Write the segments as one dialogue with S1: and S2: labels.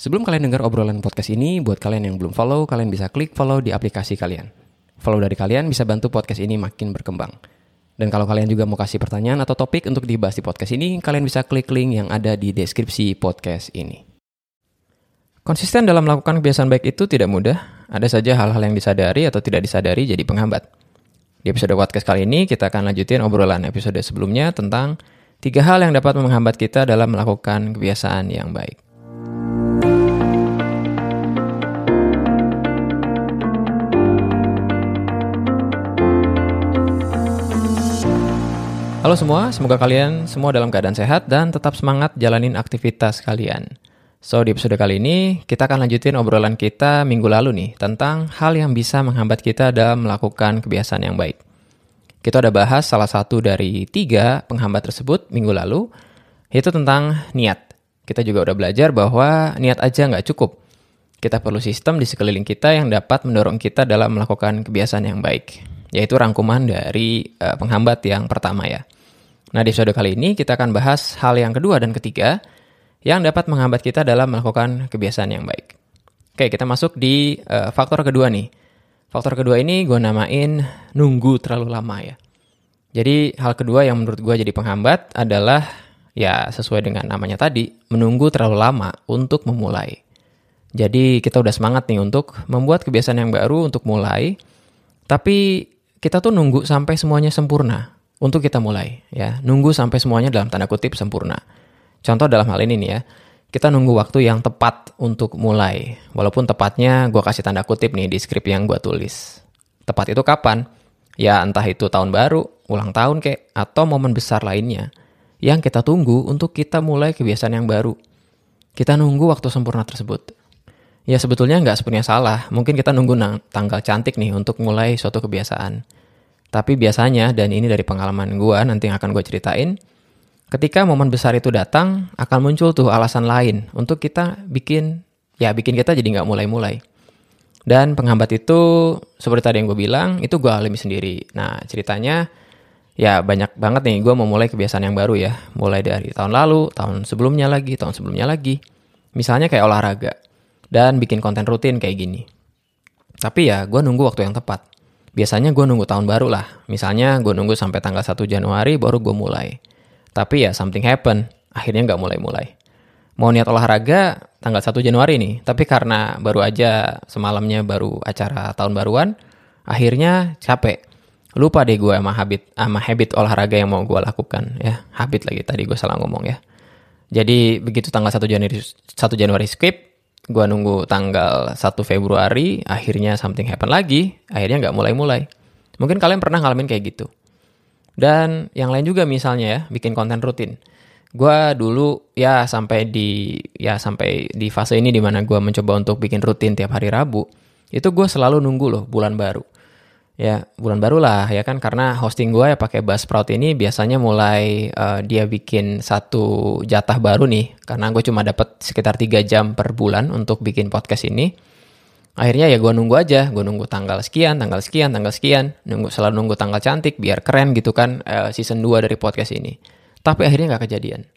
S1: Sebelum kalian dengar obrolan podcast ini, buat kalian yang belum follow, kalian bisa klik follow di aplikasi kalian. Follow dari kalian bisa bantu podcast ini makin berkembang. Dan kalau kalian juga mau kasih pertanyaan atau topik untuk dibahas di podcast ini, kalian bisa klik link yang ada di deskripsi podcast ini. Konsisten dalam melakukan kebiasaan baik itu tidak mudah. Ada saja hal-hal yang disadari atau tidak disadari jadi penghambat. Di episode podcast kali ini, kita akan lanjutin obrolan episode sebelumnya tentang tiga hal yang dapat menghambat kita dalam melakukan kebiasaan yang baik. Halo semua, semoga kalian semua dalam keadaan sehat dan tetap semangat jalanin aktivitas kalian. So, di episode kali ini, kita akan lanjutin obrolan kita minggu lalu nih, tentang hal yang bisa menghambat kita dalam melakukan kebiasaan yang baik. Kita udah bahas salah satu dari tiga penghambat tersebut minggu lalu, yaitu tentang niat. Kita juga udah belajar bahwa niat aja nggak cukup. Kita perlu sistem di sekeliling kita yang dapat mendorong kita dalam melakukan kebiasaan yang baik yaitu rangkuman dari uh, penghambat yang pertama ya. Nah, di episode kali ini kita akan bahas hal yang kedua dan ketiga yang dapat menghambat kita dalam melakukan kebiasaan yang baik. Oke, kita masuk di uh, faktor kedua nih. Faktor kedua ini gue namain nunggu terlalu lama ya. Jadi hal kedua yang menurut gue jadi penghambat adalah ya sesuai dengan namanya tadi, menunggu terlalu lama untuk memulai. Jadi kita udah semangat nih untuk membuat kebiasaan yang baru untuk mulai, tapi kita tuh nunggu sampai semuanya sempurna untuk kita mulai ya. Nunggu sampai semuanya dalam tanda kutip sempurna. Contoh dalam hal ini nih ya. Kita nunggu waktu yang tepat untuk mulai. Walaupun tepatnya gue kasih tanda kutip nih di skrip yang gue tulis. Tepat itu kapan? Ya entah itu tahun baru ulang tahun kek atau momen besar lainnya yang kita tunggu untuk kita mulai kebiasaan yang baru. Kita nunggu waktu sempurna tersebut Ya sebetulnya nggak sepenuhnya salah, mungkin kita nunggu tanggal cantik nih untuk mulai suatu kebiasaan. Tapi biasanya, dan ini dari pengalaman gue nanti yang akan gue ceritain, ketika momen besar itu datang, akan muncul tuh alasan lain untuk kita bikin, ya bikin kita jadi nggak mulai-mulai. Dan penghambat itu, seperti tadi yang gue bilang, itu gue alami sendiri. Nah ceritanya, ya banyak banget nih gue mau mulai kebiasaan yang baru ya. Mulai dari tahun lalu, tahun sebelumnya lagi, tahun sebelumnya lagi. Misalnya kayak olahraga dan bikin konten rutin kayak gini. Tapi ya gue nunggu waktu yang tepat. Biasanya gue nunggu tahun baru lah. Misalnya gue nunggu sampai tanggal 1 Januari baru gue mulai. Tapi ya something happen. Akhirnya nggak mulai-mulai. Mau niat olahraga tanggal 1 Januari nih. Tapi karena baru aja semalamnya baru acara tahun baruan. Akhirnya capek. Lupa deh gue sama habit, sama habit olahraga yang mau gue lakukan. ya Habit lagi tadi gue salah ngomong ya. Jadi begitu tanggal 1 Januari, 1 Januari skip, Gua nunggu tanggal 1 Februari, akhirnya something happen lagi, akhirnya nggak mulai-mulai. Mungkin kalian pernah ngalamin kayak gitu. Dan yang lain juga misalnya ya, bikin konten rutin. Gua dulu ya sampai di ya sampai di fase ini di mana gue mencoba untuk bikin rutin tiap hari Rabu, itu gue selalu nunggu loh bulan baru ya bulan baru lah ya kan? Karena hosting gue ya pakai Buzzsprout ini biasanya mulai uh, dia bikin satu jatah baru nih. Karena gue cuma dapat sekitar 3 jam per bulan untuk bikin podcast ini. Akhirnya ya gue nunggu aja gue nunggu tanggal sekian tanggal sekian tanggal sekian. Nunggu selalu nunggu tanggal cantik biar keren gitu kan uh, season 2 dari podcast ini. Tapi akhirnya nggak kejadian.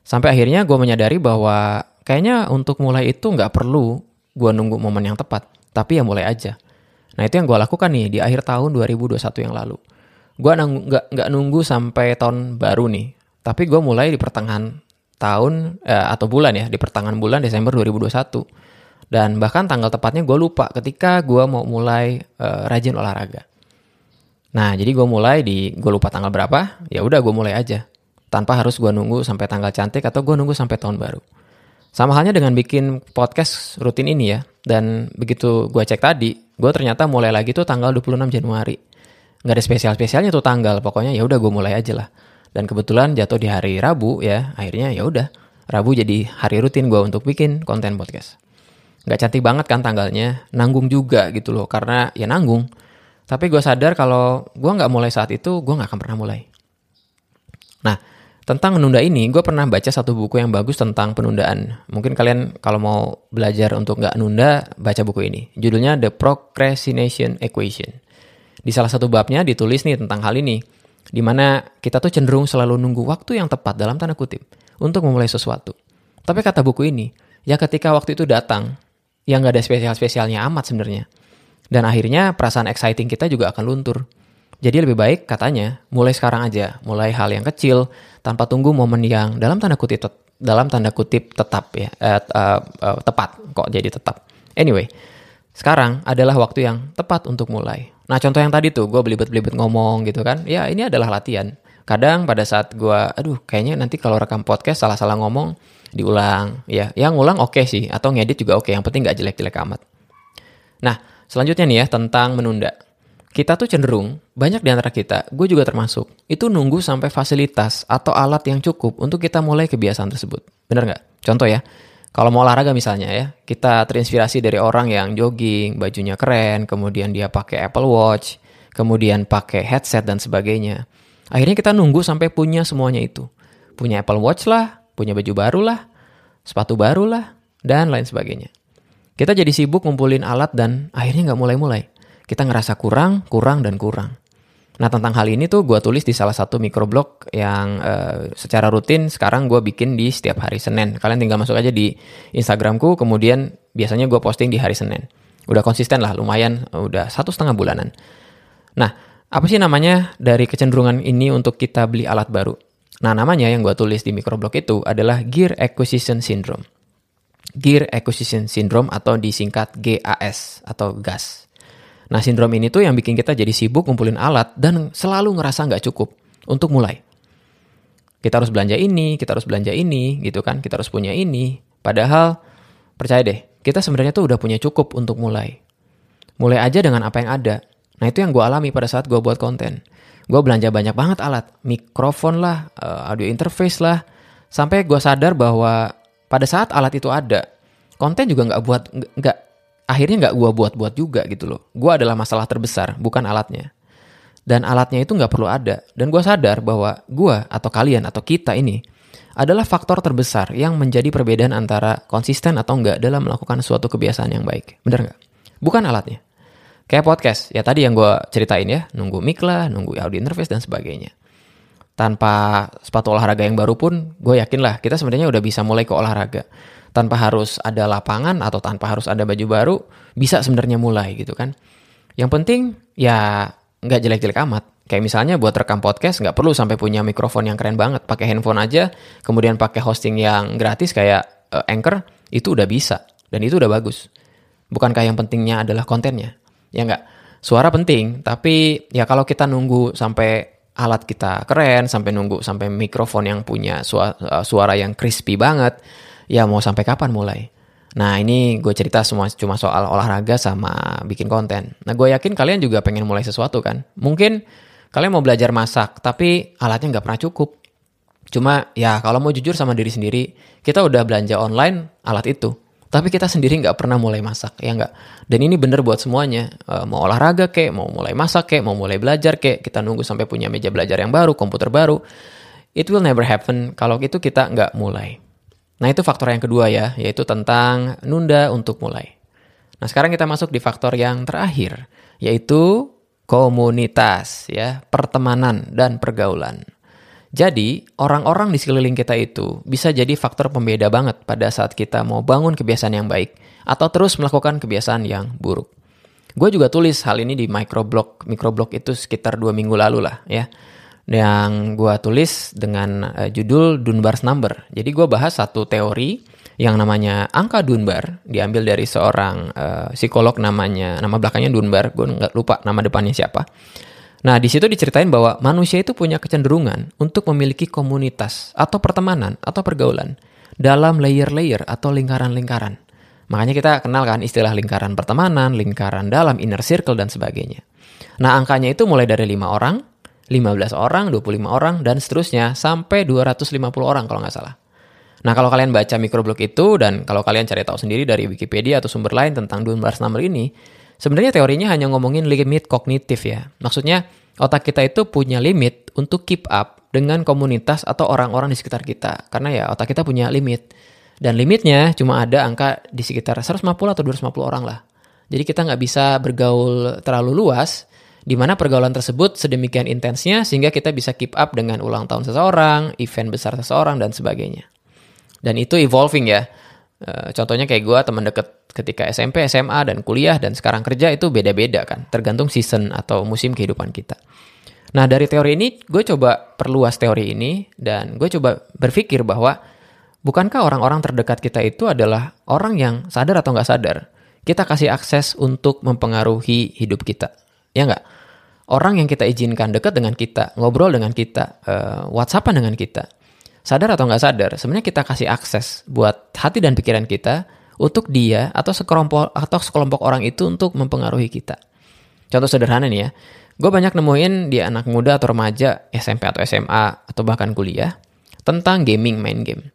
S1: Sampai akhirnya gue menyadari bahwa kayaknya untuk mulai itu nggak perlu gue nunggu momen yang tepat. Tapi ya mulai aja Nah itu yang gue lakukan nih di akhir tahun 2021 yang lalu. Gue nggak nggak nunggu sampai tahun baru nih, tapi gue mulai di pertengahan tahun eh, atau bulan ya di pertengahan bulan Desember 2021. Dan bahkan tanggal tepatnya gue lupa ketika gue mau mulai eh, rajin olahraga. Nah jadi gue mulai di gue lupa tanggal berapa, ya udah gue mulai aja tanpa harus gue nunggu sampai tanggal cantik atau gue nunggu sampai tahun baru. Sama halnya dengan bikin podcast rutin ini ya. Dan begitu gue cek tadi, gue ternyata mulai lagi tuh tanggal 26 Januari. Nggak ada spesial-spesialnya tuh tanggal, pokoknya ya udah gue mulai aja lah. Dan kebetulan jatuh di hari Rabu ya, akhirnya ya udah. Rabu jadi hari rutin gue untuk bikin konten podcast. Nggak cantik banget kan tanggalnya, nanggung juga gitu loh, karena ya nanggung. Tapi gue sadar kalau gue nggak mulai saat itu, gue nggak akan pernah mulai. Nah, tentang menunda ini, gue pernah baca satu buku yang bagus tentang penundaan. Mungkin kalian kalau mau belajar untuk nggak nunda, baca buku ini. Judulnya The Procrastination Equation. Di salah satu babnya ditulis nih tentang hal ini. Di mana kita tuh cenderung selalu nunggu waktu yang tepat dalam tanda kutip untuk memulai sesuatu. Tapi kata buku ini, Ya ketika waktu itu datang, yang nggak ada spesial-spesialnya amat sebenarnya. Dan akhirnya perasaan exciting kita juga akan luntur. Jadi lebih baik katanya mulai sekarang aja, mulai hal yang kecil tanpa tunggu momen yang dalam tanda kutip dalam tanda kutip tetap ya uh, uh, uh, tepat kok jadi tetap. Anyway, sekarang adalah waktu yang tepat untuk mulai. Nah contoh yang tadi tuh gue belibet-belibet ngomong gitu kan, ya ini adalah latihan. Kadang pada saat gue, aduh kayaknya nanti kalau rekam podcast salah-salah ngomong diulang, ya yang ngulang oke okay sih atau ngedit juga oke, okay. yang penting nggak jelek-jelek amat. Nah selanjutnya nih ya tentang menunda kita tuh cenderung, banyak di antara kita, gue juga termasuk, itu nunggu sampai fasilitas atau alat yang cukup untuk kita mulai kebiasaan tersebut. Bener nggak? Contoh ya, kalau mau olahraga misalnya ya, kita terinspirasi dari orang yang jogging, bajunya keren, kemudian dia pakai Apple Watch, kemudian pakai headset dan sebagainya. Akhirnya kita nunggu sampai punya semuanya itu. Punya Apple Watch lah, punya baju baru lah, sepatu baru lah, dan lain sebagainya. Kita jadi sibuk ngumpulin alat dan akhirnya nggak mulai-mulai kita ngerasa kurang, kurang, dan kurang. Nah tentang hal ini tuh gue tulis di salah satu microblog yang uh, secara rutin sekarang gue bikin di setiap hari Senin. Kalian tinggal masuk aja di Instagramku, kemudian biasanya gue posting di hari Senin. Udah konsisten lah, lumayan, udah satu setengah bulanan. Nah, apa sih namanya dari kecenderungan ini untuk kita beli alat baru? Nah, namanya yang gue tulis di microblog itu adalah Gear Acquisition Syndrome. Gear Acquisition Syndrome atau disingkat GAS atau GAS. Nah, sindrom ini tuh yang bikin kita jadi sibuk ngumpulin alat dan selalu ngerasa nggak cukup untuk mulai. Kita harus belanja ini, kita harus belanja ini, gitu kan. Kita harus punya ini. Padahal, percaya deh, kita sebenarnya tuh udah punya cukup untuk mulai. Mulai aja dengan apa yang ada. Nah, itu yang gue alami pada saat gue buat konten. Gue belanja banyak banget alat. Mikrofon lah, eh, audio interface lah. Sampai gue sadar bahwa pada saat alat itu ada, konten juga nggak buat nggak akhirnya nggak gue buat-buat juga gitu loh. Gue adalah masalah terbesar, bukan alatnya. Dan alatnya itu nggak perlu ada. Dan gue sadar bahwa gue atau kalian atau kita ini adalah faktor terbesar yang menjadi perbedaan antara konsisten atau enggak dalam melakukan suatu kebiasaan yang baik. Bener nggak? Bukan alatnya. Kayak podcast, ya tadi yang gue ceritain ya, nunggu mic lah, nunggu audio interface dan sebagainya. Tanpa sepatu olahraga yang baru pun, gue yakin lah kita sebenarnya udah bisa mulai ke olahraga tanpa harus ada lapangan atau tanpa harus ada baju baru bisa sebenarnya mulai gitu kan. Yang penting ya nggak jelek-jelek amat. Kayak misalnya buat rekam podcast nggak perlu sampai punya mikrofon yang keren banget, pakai handphone aja, kemudian pakai hosting yang gratis kayak uh, Anchor itu udah bisa dan itu udah bagus. Bukankah yang pentingnya adalah kontennya? Ya nggak. Suara penting, tapi ya kalau kita nunggu sampai alat kita keren, sampai nunggu sampai mikrofon yang punya suara, uh, suara yang crispy banget, ya mau sampai kapan mulai? Nah ini gue cerita semua cuma soal olahraga sama bikin konten. Nah gue yakin kalian juga pengen mulai sesuatu kan. Mungkin kalian mau belajar masak tapi alatnya nggak pernah cukup. Cuma ya kalau mau jujur sama diri sendiri, kita udah belanja online alat itu. Tapi kita sendiri nggak pernah mulai masak, ya nggak? Dan ini bener buat semuanya. E, mau olahraga kek, mau mulai masak kek, mau mulai belajar kek, kita nunggu sampai punya meja belajar yang baru, komputer baru. It will never happen kalau itu kita nggak mulai. Nah itu faktor yang kedua ya, yaitu tentang nunda untuk mulai. Nah sekarang kita masuk di faktor yang terakhir, yaitu komunitas ya, pertemanan dan pergaulan. Jadi, orang-orang di sekeliling kita itu bisa jadi faktor pembeda banget pada saat kita mau bangun kebiasaan yang baik atau terus melakukan kebiasaan yang buruk. Gue juga tulis hal ini di microblog, microblog itu sekitar dua minggu lalu lah ya yang gue tulis dengan uh, judul Dunbar's Number. Jadi gue bahas satu teori yang namanya angka Dunbar, diambil dari seorang uh, psikolog namanya, nama belakangnya Dunbar, gue nggak lupa nama depannya siapa. Nah di situ diceritain bahwa manusia itu punya kecenderungan untuk memiliki komunitas atau pertemanan atau pergaulan dalam layer-layer atau lingkaran-lingkaran. Makanya kita kenal kan istilah lingkaran pertemanan, lingkaran dalam, inner circle, dan sebagainya. Nah angkanya itu mulai dari lima orang, 15 orang, 25 orang, dan seterusnya sampai 250 orang kalau nggak salah. Nah kalau kalian baca microblog itu dan kalau kalian cari tahu sendiri dari Wikipedia atau sumber lain tentang Dunbar's number ini, sebenarnya teorinya hanya ngomongin limit kognitif ya. Maksudnya otak kita itu punya limit untuk keep up dengan komunitas atau orang-orang di sekitar kita. Karena ya otak kita punya limit. Dan limitnya cuma ada angka di sekitar 150 atau 250 orang lah. Jadi kita nggak bisa bergaul terlalu luas di mana pergaulan tersebut sedemikian intensnya sehingga kita bisa keep up dengan ulang tahun seseorang, event besar seseorang, dan sebagainya. Dan itu evolving ya. Uh, contohnya kayak gue teman deket ketika SMP, SMA, dan kuliah, dan sekarang kerja itu beda-beda kan. Tergantung season atau musim kehidupan kita. Nah dari teori ini gue coba perluas teori ini dan gue coba berpikir bahwa bukankah orang-orang terdekat kita itu adalah orang yang sadar atau nggak sadar kita kasih akses untuk mempengaruhi hidup kita. Ya nggak? Orang yang kita izinkan dekat dengan kita, ngobrol dengan kita, uh, whatsappan dengan kita, sadar atau nggak sadar, sebenarnya kita kasih akses buat hati dan pikiran kita untuk dia atau sekelompok atau sekelompok orang itu untuk mempengaruhi kita. Contoh sederhana nih ya, gue banyak nemuin di anak muda atau remaja SMP atau SMA atau bahkan kuliah tentang gaming main game.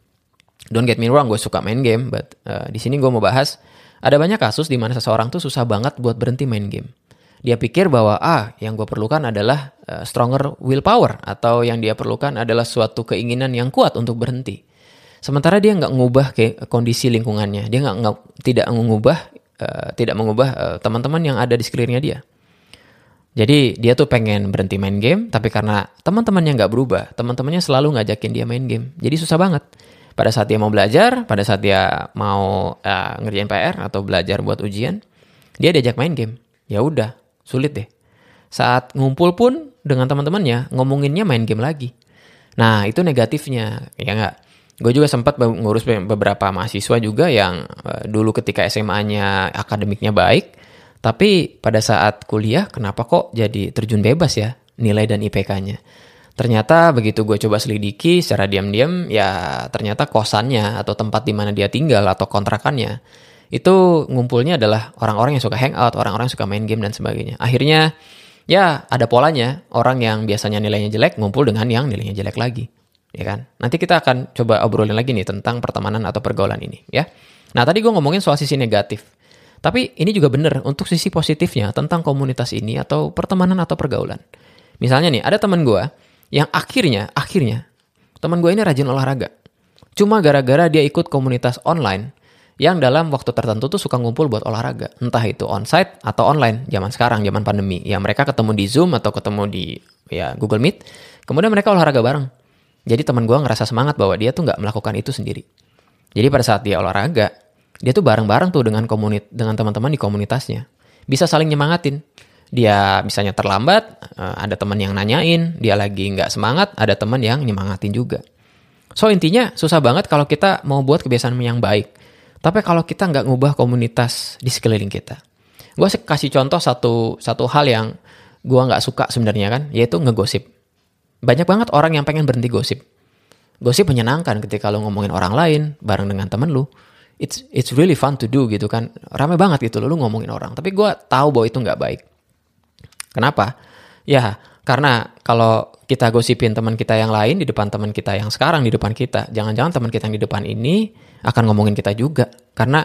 S1: Don't get me wrong, gue suka main game, but uh, di sini gue mau bahas ada banyak kasus di mana seseorang tuh susah banget buat berhenti main game dia pikir bahwa ah yang gue perlukan adalah uh, stronger willpower atau yang dia perlukan adalah suatu keinginan yang kuat untuk berhenti. Sementara dia nggak ngubah ke kondisi lingkungannya, dia nggak tidak mengubah uh, tidak mengubah uh, teman-teman yang ada di sekelilingnya dia. Jadi dia tuh pengen berhenti main game, tapi karena teman-temannya nggak berubah, teman-temannya selalu ngajakin dia main game. Jadi susah banget. Pada saat dia mau belajar, pada saat dia mau uh, ngerjain PR atau belajar buat ujian, dia diajak main game. Ya udah, Sulit deh. Saat ngumpul pun dengan teman-temannya ngomonginnya main game lagi. Nah itu negatifnya, ya nggak? Gue juga sempat ngurus beberapa mahasiswa juga yang uh, dulu ketika SMA-nya akademiknya baik, tapi pada saat kuliah kenapa kok jadi terjun bebas ya nilai dan IPK-nya. Ternyata begitu gue coba selidiki secara diam-diam, ya ternyata kosannya atau tempat di mana dia tinggal atau kontrakannya itu ngumpulnya adalah orang-orang yang suka hangout, orang-orang yang suka main game dan sebagainya. Akhirnya ya ada polanya, orang yang biasanya nilainya jelek ngumpul dengan yang nilainya jelek lagi. Ya kan? Nanti kita akan coba obrolin lagi nih tentang pertemanan atau pergaulan ini ya. Nah, tadi gue ngomongin soal sisi negatif. Tapi ini juga benar untuk sisi positifnya tentang komunitas ini atau pertemanan atau pergaulan. Misalnya nih, ada teman gue yang akhirnya, akhirnya, teman gue ini rajin olahraga. Cuma gara-gara dia ikut komunitas online yang dalam waktu tertentu tuh suka ngumpul buat olahraga. Entah itu onsite atau online zaman sekarang, zaman pandemi. Ya mereka ketemu di Zoom atau ketemu di ya Google Meet. Kemudian mereka olahraga bareng. Jadi teman gue ngerasa semangat bahwa dia tuh nggak melakukan itu sendiri. Jadi pada saat dia olahraga, dia tuh bareng-bareng tuh dengan komunit dengan teman-teman di komunitasnya. Bisa saling nyemangatin. Dia misalnya terlambat, eh, ada teman yang nanyain, dia lagi nggak semangat, ada teman yang nyemangatin juga. So intinya susah banget kalau kita mau buat kebiasaan yang baik tapi kalau kita nggak ngubah komunitas di sekeliling kita. Gue kasih contoh satu satu hal yang gue nggak suka sebenarnya kan, yaitu ngegosip. Banyak banget orang yang pengen berhenti gosip. Gosip menyenangkan ketika lo ngomongin orang lain bareng dengan temen lu. It's it's really fun to do gitu kan. Rame banget gitu lo, lo ngomongin orang. Tapi gue tahu bahwa itu nggak baik. Kenapa? Ya karena kalau kita gosipin teman kita yang lain di depan teman kita yang sekarang di depan kita, jangan-jangan teman kita yang di depan ini akan ngomongin kita juga. Karena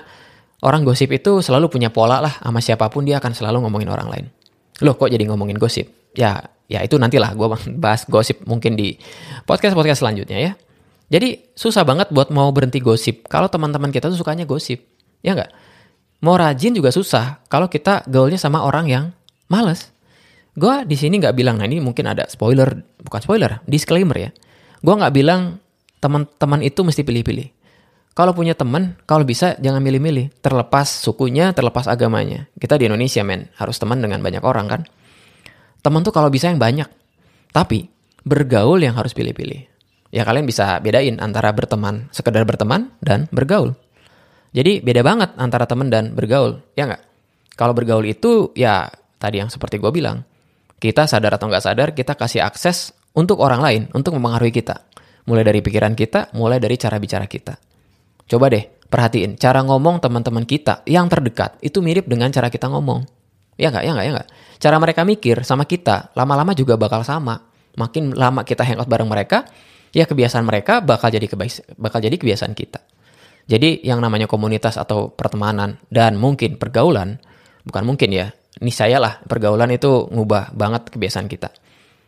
S1: orang gosip itu selalu punya pola lah sama siapa pun dia akan selalu ngomongin orang lain. Loh kok jadi ngomongin gosip? Ya, ya itu nantilah gue bahas gosip mungkin di podcast-podcast selanjutnya ya. Jadi susah banget buat mau berhenti gosip kalau teman-teman kita tuh sukanya gosip. Ya nggak? Mau rajin juga susah kalau kita gaulnya sama orang yang males. Gue di sini nggak bilang, nah ini mungkin ada spoiler, bukan spoiler, disclaimer ya. Gue nggak bilang teman-teman itu mesti pilih-pilih. Kalau punya teman, kalau bisa jangan milih-milih. Terlepas sukunya, terlepas agamanya. Kita di Indonesia, men. Harus teman dengan banyak orang, kan? Teman tuh kalau bisa yang banyak. Tapi, bergaul yang harus pilih-pilih. Ya kalian bisa bedain antara berteman, sekedar berteman, dan bergaul. Jadi beda banget antara teman dan bergaul, ya nggak? Kalau bergaul itu, ya tadi yang seperti gue bilang. Kita sadar atau nggak sadar, kita kasih akses untuk orang lain, untuk mempengaruhi kita. Mulai dari pikiran kita, mulai dari cara bicara kita. Coba deh, perhatiin cara ngomong teman-teman kita yang terdekat itu mirip dengan cara kita ngomong. Ya nggak, ya nggak, ya nggak. Cara mereka mikir sama kita lama-lama juga bakal sama. Makin lama kita hangout bareng mereka, ya kebiasaan mereka bakal jadi bakal jadi kebiasaan kita. Jadi yang namanya komunitas atau pertemanan dan mungkin pergaulan, bukan mungkin ya, ini saya lah pergaulan itu ngubah banget kebiasaan kita.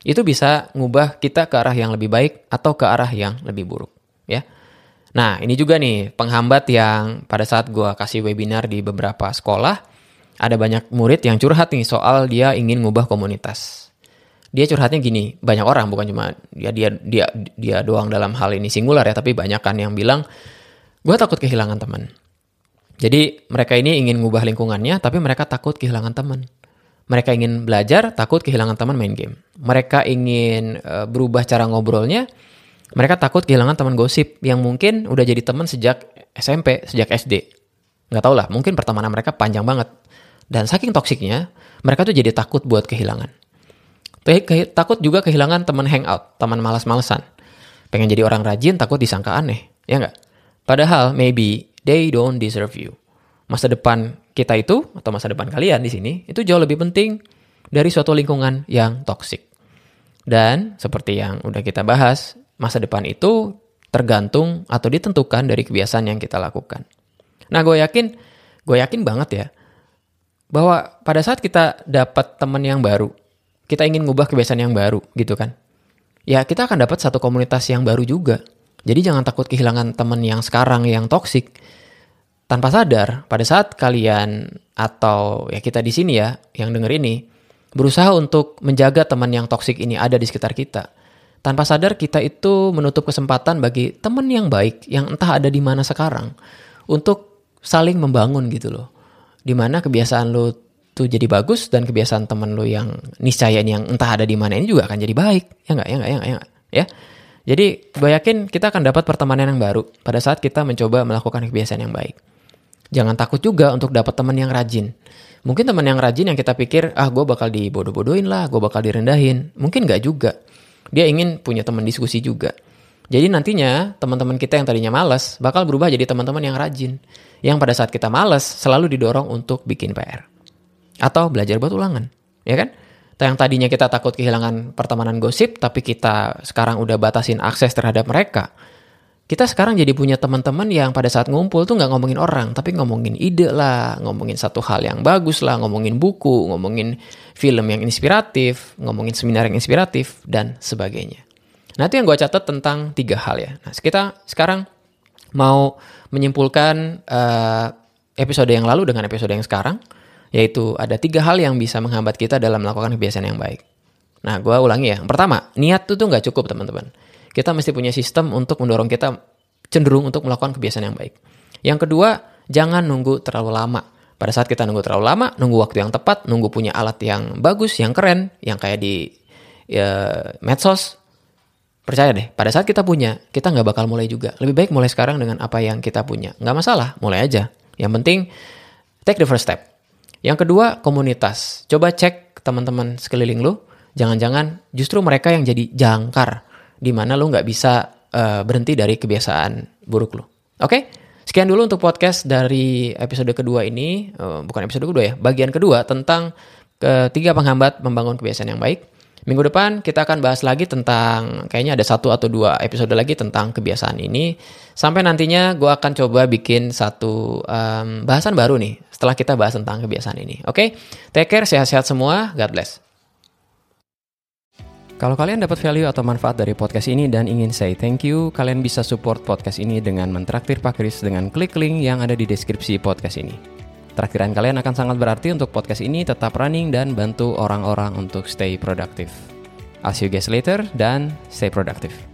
S1: Itu bisa ngubah kita ke arah yang lebih baik atau ke arah yang lebih buruk, ya. Nah, ini juga nih penghambat yang pada saat gue kasih webinar di beberapa sekolah, ada banyak murid yang curhat nih soal dia ingin ngubah komunitas. Dia curhatnya gini, banyak orang bukan cuma dia dia dia dia doang dalam hal ini singular ya, tapi banyak kan yang bilang gue takut kehilangan teman. Jadi mereka ini ingin ngubah lingkungannya, tapi mereka takut kehilangan teman. Mereka ingin belajar, takut kehilangan teman main game. Mereka ingin uh, berubah cara ngobrolnya, mereka takut kehilangan teman gosip yang mungkin udah jadi teman sejak SMP, sejak SD. Nggak tau lah, mungkin pertemanan mereka panjang banget. Dan saking toksiknya, mereka tuh jadi takut buat kehilangan. Takut juga kehilangan teman hangout, teman malas-malesan. Pengen jadi orang rajin, takut disangka aneh. Ya nggak? Padahal maybe they don't deserve you. Masa depan kita itu, atau masa depan kalian di sini, itu jauh lebih penting dari suatu lingkungan yang toksik. Dan seperti yang udah kita bahas, masa depan itu tergantung atau ditentukan dari kebiasaan yang kita lakukan. Nah, gue yakin, gue yakin banget ya, bahwa pada saat kita dapat teman yang baru, kita ingin ngubah kebiasaan yang baru gitu kan. Ya, kita akan dapat satu komunitas yang baru juga. Jadi jangan takut kehilangan teman yang sekarang yang toksik. Tanpa sadar, pada saat kalian atau ya kita di sini ya, yang denger ini, berusaha untuk menjaga teman yang toksik ini ada di sekitar kita tanpa sadar kita itu menutup kesempatan bagi teman yang baik yang entah ada di mana sekarang untuk saling membangun gitu loh. Di mana kebiasaan lo tuh jadi bagus dan kebiasaan teman lo yang niscaya yang entah ada di mana ini juga akan jadi baik. Ya nggak, ya nggak, ya nggak, ya Ya. Jadi gue yakin kita akan dapat pertemanan yang baru pada saat kita mencoba melakukan kebiasaan yang baik. Jangan takut juga untuk dapat teman yang rajin. Mungkin teman yang rajin yang kita pikir, ah gue bakal dibodoh-bodohin lah, gue bakal direndahin. Mungkin nggak juga dia ingin punya teman diskusi juga. Jadi nantinya teman-teman kita yang tadinya malas bakal berubah jadi teman-teman yang rajin. Yang pada saat kita malas selalu didorong untuk bikin PR. Atau belajar buat ulangan. Ya kan? Yang tadinya kita takut kehilangan pertemanan gosip, tapi kita sekarang udah batasin akses terhadap mereka. Kita sekarang jadi punya teman-teman yang pada saat ngumpul tuh nggak ngomongin orang, tapi ngomongin ide lah, ngomongin satu hal yang bagus lah, ngomongin buku, ngomongin film yang inspiratif, ngomongin seminar yang inspiratif, dan sebagainya. Nah itu yang gue catat tentang tiga hal ya. Nah kita sekarang mau menyimpulkan uh, episode yang lalu dengan episode yang sekarang, yaitu ada tiga hal yang bisa menghambat kita dalam melakukan kebiasaan yang baik. Nah gue ulangi ya. Pertama, niat itu tuh nggak cukup teman-teman. Kita mesti punya sistem untuk mendorong kita cenderung untuk melakukan kebiasaan yang baik. Yang kedua, jangan nunggu terlalu lama pada saat kita nunggu terlalu lama, nunggu waktu yang tepat, nunggu punya alat yang bagus, yang keren, yang kayak di ya, medsos, percaya deh, pada saat kita punya, kita nggak bakal mulai juga. Lebih baik mulai sekarang dengan apa yang kita punya. Nggak masalah, mulai aja. Yang penting, take the first step. Yang kedua, komunitas. Coba cek teman-teman sekeliling lu. Jangan-jangan justru mereka yang jadi jangkar. di mana lu nggak bisa uh, berhenti dari kebiasaan buruk lu. Oke? Okay? Sekian dulu untuk podcast dari episode kedua ini, uh, bukan episode kedua ya, bagian kedua tentang ketiga penghambat membangun kebiasaan yang baik. Minggu depan kita akan bahas lagi tentang, kayaknya ada satu atau dua episode lagi tentang kebiasaan ini. Sampai nantinya gue akan coba bikin satu um, bahasan baru nih, setelah kita bahas tentang kebiasaan ini. Oke, okay? take care, sehat-sehat semua, God bless. Kalau kalian dapat value atau manfaat dari podcast ini dan ingin say thank you, kalian bisa support podcast ini dengan mentraktir Pak Kris dengan klik link yang ada di deskripsi podcast ini. Traktiran kalian akan sangat berarti untuk podcast ini tetap running dan bantu orang-orang untuk stay productive. I'll see you guys later dan stay productive.